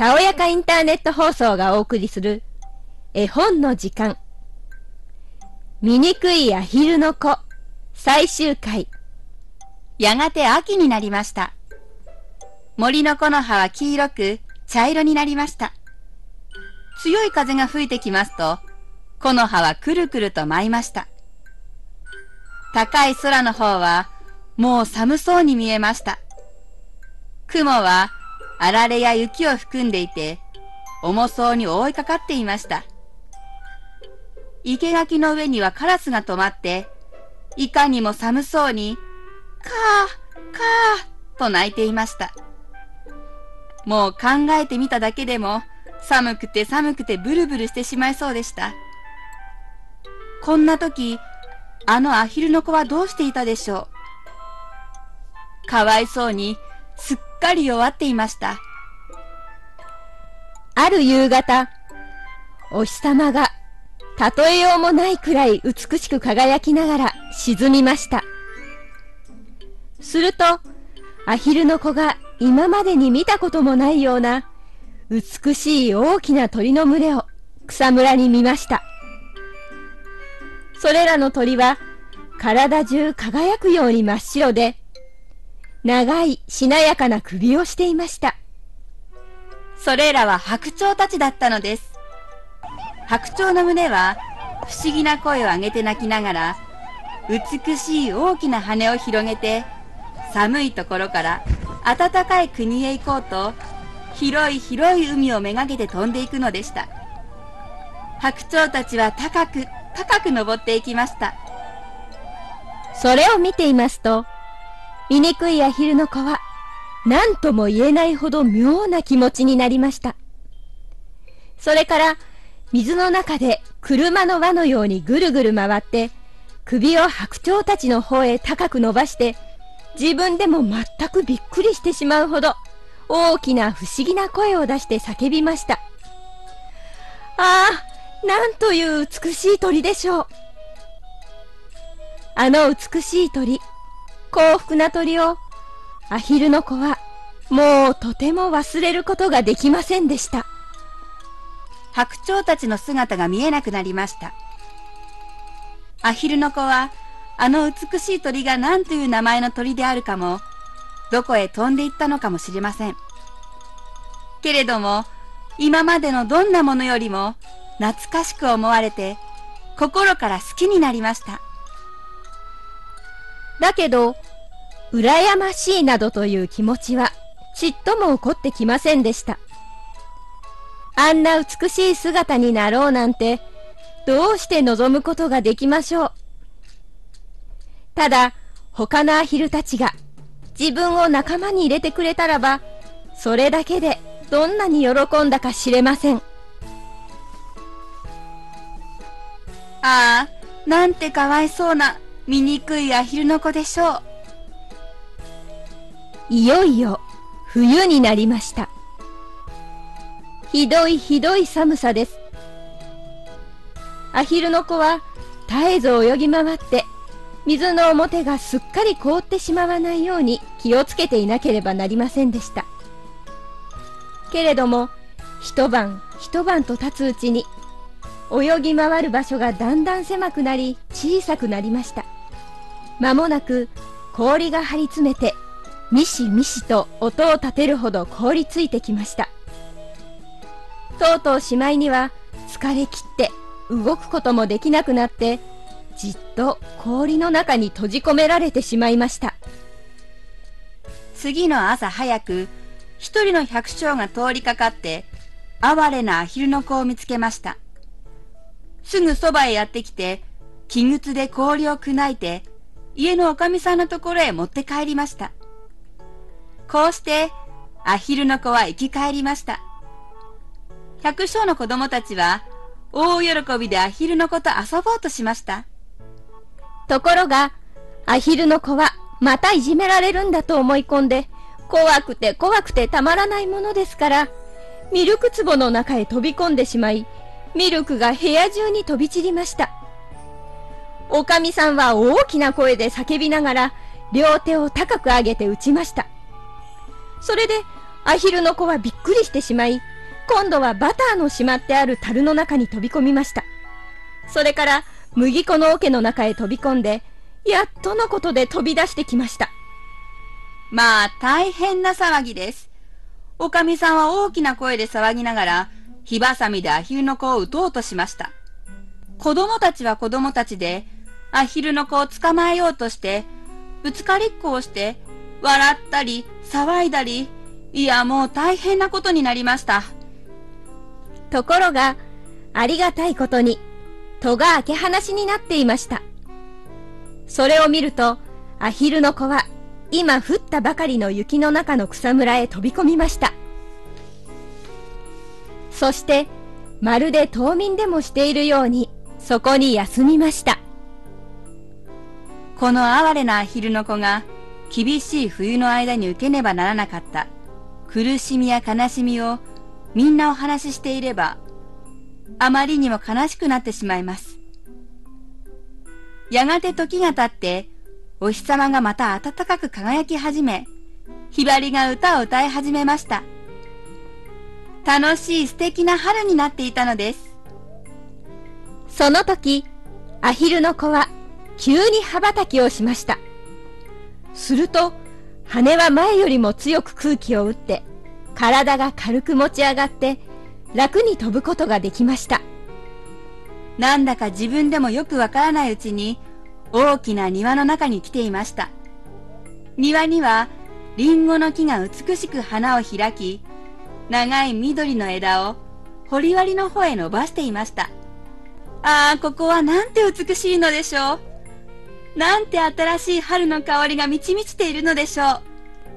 たおやかインターネット放送がお送りする絵本の時間。醜いアヒルの子最終回。やがて秋になりました。森の木の葉は黄色く茶色になりました。強い風が吹いてきますと、木の葉はくるくると舞いました。高い空の方はもう寒そうに見えました。雲はあられや雪を含んでいて、重そうに覆いかかっていました。生垣の上にはカラスが止まって、いかにも寒そうに、カー、カーと鳴いていました。もう考えてみただけでも、寒くて寒くてブルブルしてしまいそうでした。こんな時、あのアヒルの子はどうしていたでしょう。かわいそうに、すっかり弱っていました。ある夕方、お日様が例えようもないくらい美しく輝きながら沈みました。すると、アヒルの子が今までに見たこともないような美しい大きな鳥の群れを草むらに見ました。それらの鳥は体中輝くように真っ白で、長いしなやかな首をしていました。それらは白鳥たちだったのです。白鳥の群れは不思議な声を上げて鳴きながら、美しい大きな羽を広げて、寒いところから暖かい国へ行こうと、広い広い海をめがけて飛んでいくのでした。白鳥たちは高く高く登っていきました。それを見ていますと、醜いアヒルの子は、何とも言えないほど妙な気持ちになりました。それから、水の中で車の輪のようにぐるぐる回って、首を白鳥たちの方へ高く伸ばして、自分でも全くびっくりしてしまうほど、大きな不思議な声を出して叫びました。ああ、なんという美しい鳥でしょう。あの美しい鳥、幸福な鳥を、アヒルの子は、もうとても忘れることができませんでした。白鳥たちの姿が見えなくなりました。アヒルの子は、あの美しい鳥が何という名前の鳥であるかも、どこへ飛んで行ったのかもしれません。けれども、今までのどんなものよりも懐かしく思われて、心から好きになりました。だけど、羨ましいなどという気持ちは、ちっとも起こってきませんでした。あんな美しい姿になろうなんて、どうして望むことができましょう。ただ、他のアヒルたちが自分を仲間に入れてくれたらば、それだけでどんなに喜んだか知れません。ああ、なんてかわいそうな、醜いアヒルの子でしょう。いよいよ冬になりました。ひどいひどい寒さです。アヒルの子は絶えず泳ぎ回って水の表がすっかり凍ってしまわないように気をつけていなければなりませんでした。けれども一晩一晩と経つうちに泳ぎ回る場所がだんだん狭くなり小さくなりました。間もなく氷が張り詰めてミシミシと音を立てるほど凍りついてきました。とうとうしまいには疲れ切って動くこともできなくなってじっと氷の中に閉じ込められてしまいました。次の朝早く、一人の百姓が通りかかって、哀れなアヒルの子を見つけました。すぐそばへやってきて、木靴で氷を砕いて、家のおかみさんのところへ持って帰りました。こうして、アヒルの子は生き返りました。百姓の子供たちは、大喜びでアヒルの子と遊ぼうとしました。ところが、アヒルの子はまたいじめられるんだと思い込んで、怖くて怖くてたまらないものですから、ミルク壺の中へ飛び込んでしまい、ミルクが部屋中に飛び散りました。おかみさんは大きな声で叫びながら、両手を高く上げて打ちました。それで、アヒルの子はびっくりしてしまい、今度はバターのしまってある樽の中に飛び込みました。それから麦粉の桶の中へ飛び込んで、やっとのことで飛び出してきました。まあ、大変な騒ぎです。おかみさんは大きな声で騒ぎながら、火ばさみでアヒルの子を撃とうとしました。子供たちは子供たちで、アヒルの子を捕まえようとして、ぶつかりっこをして、笑ったり、騒いだり、いや、もう大変なことになりました。ところが、ありがたいことに、戸が開け放しになっていました。それを見ると、アヒルの子は、今降ったばかりの雪の中の草むらへ飛び込みました。そして、まるで冬眠でもしているように、そこに休みました。この哀れなアヒルの子が、厳しい冬の間に受けねばならなかった苦しみや悲しみをみんなお話ししていれば、あまりにも悲しくなってしまいます。やがて時が経って、お日様がまた暖かく輝き始め、ひばりが歌を歌い始めました。楽しい素敵な春になっていたのです。その時、アヒルの子は急に羽ばたきをしました。すると、羽は前よりも強く空気を打って、体が軽く持ち上がって、楽に飛ぶことができました。なんだか自分でもよくわからないうちに、大きな庭の中に来ていました。庭には、リンゴの木が美しく花を開き、長い緑の枝を掘割の方へ伸ばしていました。ああ、ここはなんて美しいのでしょう。なんて新しい春の香りが満ち満ちているのでしょう。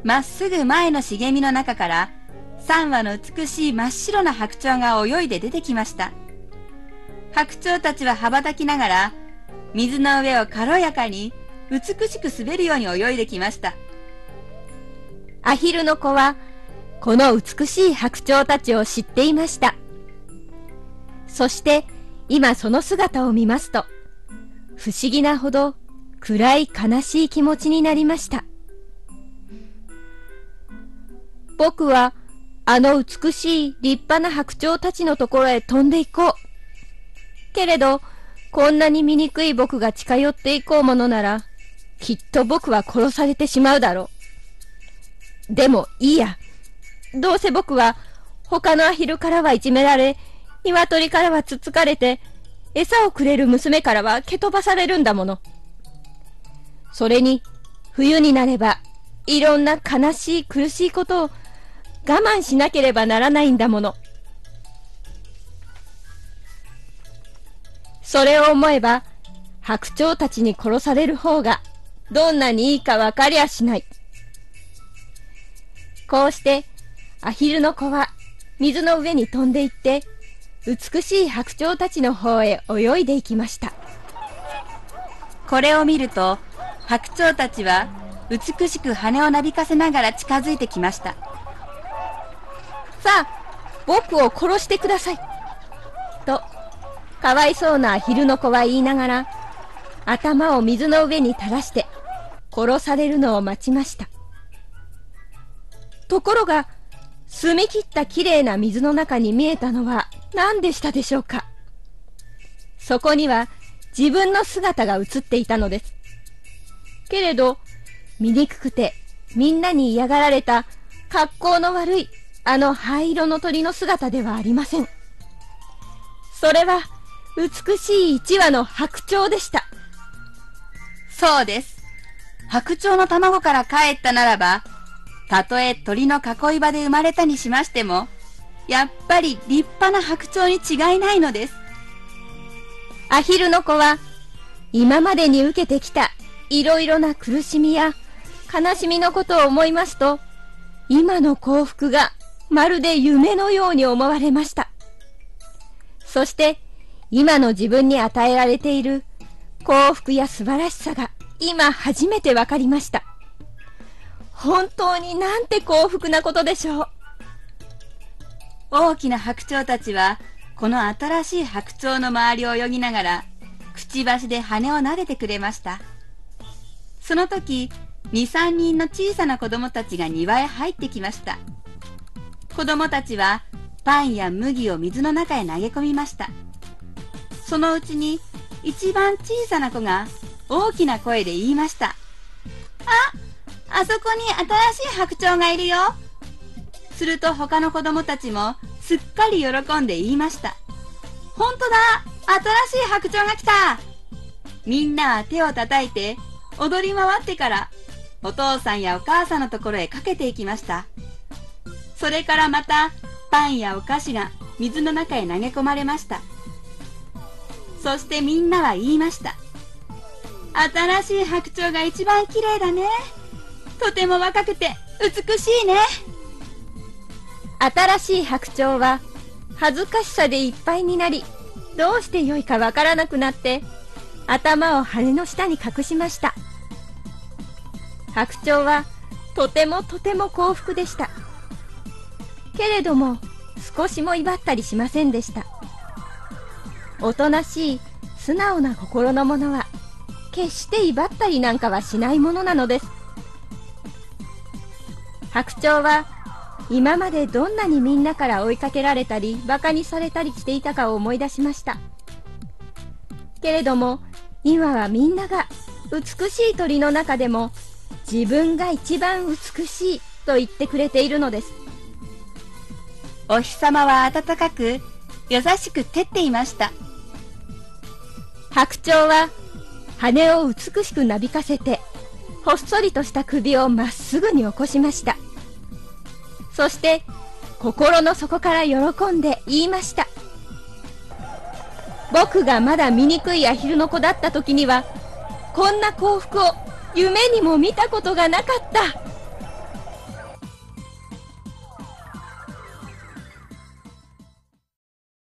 まっすぐ前の茂みの中から、3羽の美しい真っ白な白鳥が泳いで出てきました。白鳥たちは羽ばたきながら、水の上を軽やかに、美しく滑るように泳いできました。アヒルの子は、この美しい白鳥たちを知っていました。そして、今その姿を見ますと、不思議なほど暗い悲しい気持ちになりました。僕はあの美しい立派な白鳥たちのところへ飛んで行こう。けれど、こんなに醜い僕が近寄っていこうものなら、きっと僕は殺されてしまうだろう。でもいいや。どうせ僕は他のアヒルからはいじめられ、鶏からはつつかれて、餌をくれる娘からは蹴飛ばされるんだもの。それに、冬になれば、いろんな悲しい苦しいことを我慢しなければならないんだもの。それを思えば、白鳥たちに殺される方が、どんなにいいか分かりゃしない。こうして、アヒルの子は、水の上に飛んでいって、美しい白鳥たちの方へ泳いでいきました。これを見ると、白鳥たちは美しく羽をなびかせながら近づいてきました。さあ、僕を殺してください。と、かわいそうな昼の子は言いながら、頭を水の上に垂らして、殺されるのを待ちました。ところが、澄み切ったきれいな水の中に見えたのは何でしたでしょうかそこには自分の姿が映っていたのです。けれど、醜くてみんなに嫌がられた格好の悪いあの灰色の鳥の姿ではありません。それは美しい一羽の白鳥でした。そうです。白鳥の卵から帰ったならば、たとえ鳥の囲い場で生まれたにしましても、やっぱり立派な白鳥に違いないのです。アヒルの子は、今までに受けてきたいろいろな苦しみや悲しみのことを思いますと、今の幸福がまるで夢のように思われました。そして、今の自分に与えられている幸福や素晴らしさが今初めてわかりました。本当になんて幸福なことでしょう。大きな白鳥たちは、この新しい白鳥の周りを泳ぎながら、くちばしで羽を撫でてくれました。その時、2、3人の小さな子供たちが庭へ入ってきました。子供たちはパンや麦を水の中へ投げ込みました。そのうちに一番小さな子が大きな声で言いました。あ、あそこに新しい白鳥がいるよ。すると他の子供たちもすっかり喜んで言いました。ほんとだ新しい白鳥が来たみんなは手を叩いて踊り回ってからお父さんやお母さんのところへかけていきました。それからまたパンやお菓子が水の中へ投げ込まれました。そしてみんなは言いました。新しい白鳥が一番綺麗だね。とても若くて美しいね。新しい白鳥は恥ずかしさでいっぱいになり、どうしてよいかわからなくなって、頭を羽の下に隠しました。白鳥はとてもとても幸福でした。けれども少しも威張ったりしませんでした。おとなしい素直な心のものは決して威張ったりなんかはしないものなのです。白鳥は今までどんなにみんなから追いかけられたり馬鹿にされたりしていたかを思い出しました。けれども今はみんなが美しい鳥の中でも自分が一番美しいと言ってくれているのです。お日様は暖かく優しく照っていました。白鳥は羽を美しくなびかせてほっそりとした首をまっすぐに起こしました。そして心の底から喜んで言いました。僕がまだ醜いアヒルの子だった時にはこんな幸福を夢にも見たことがなかった。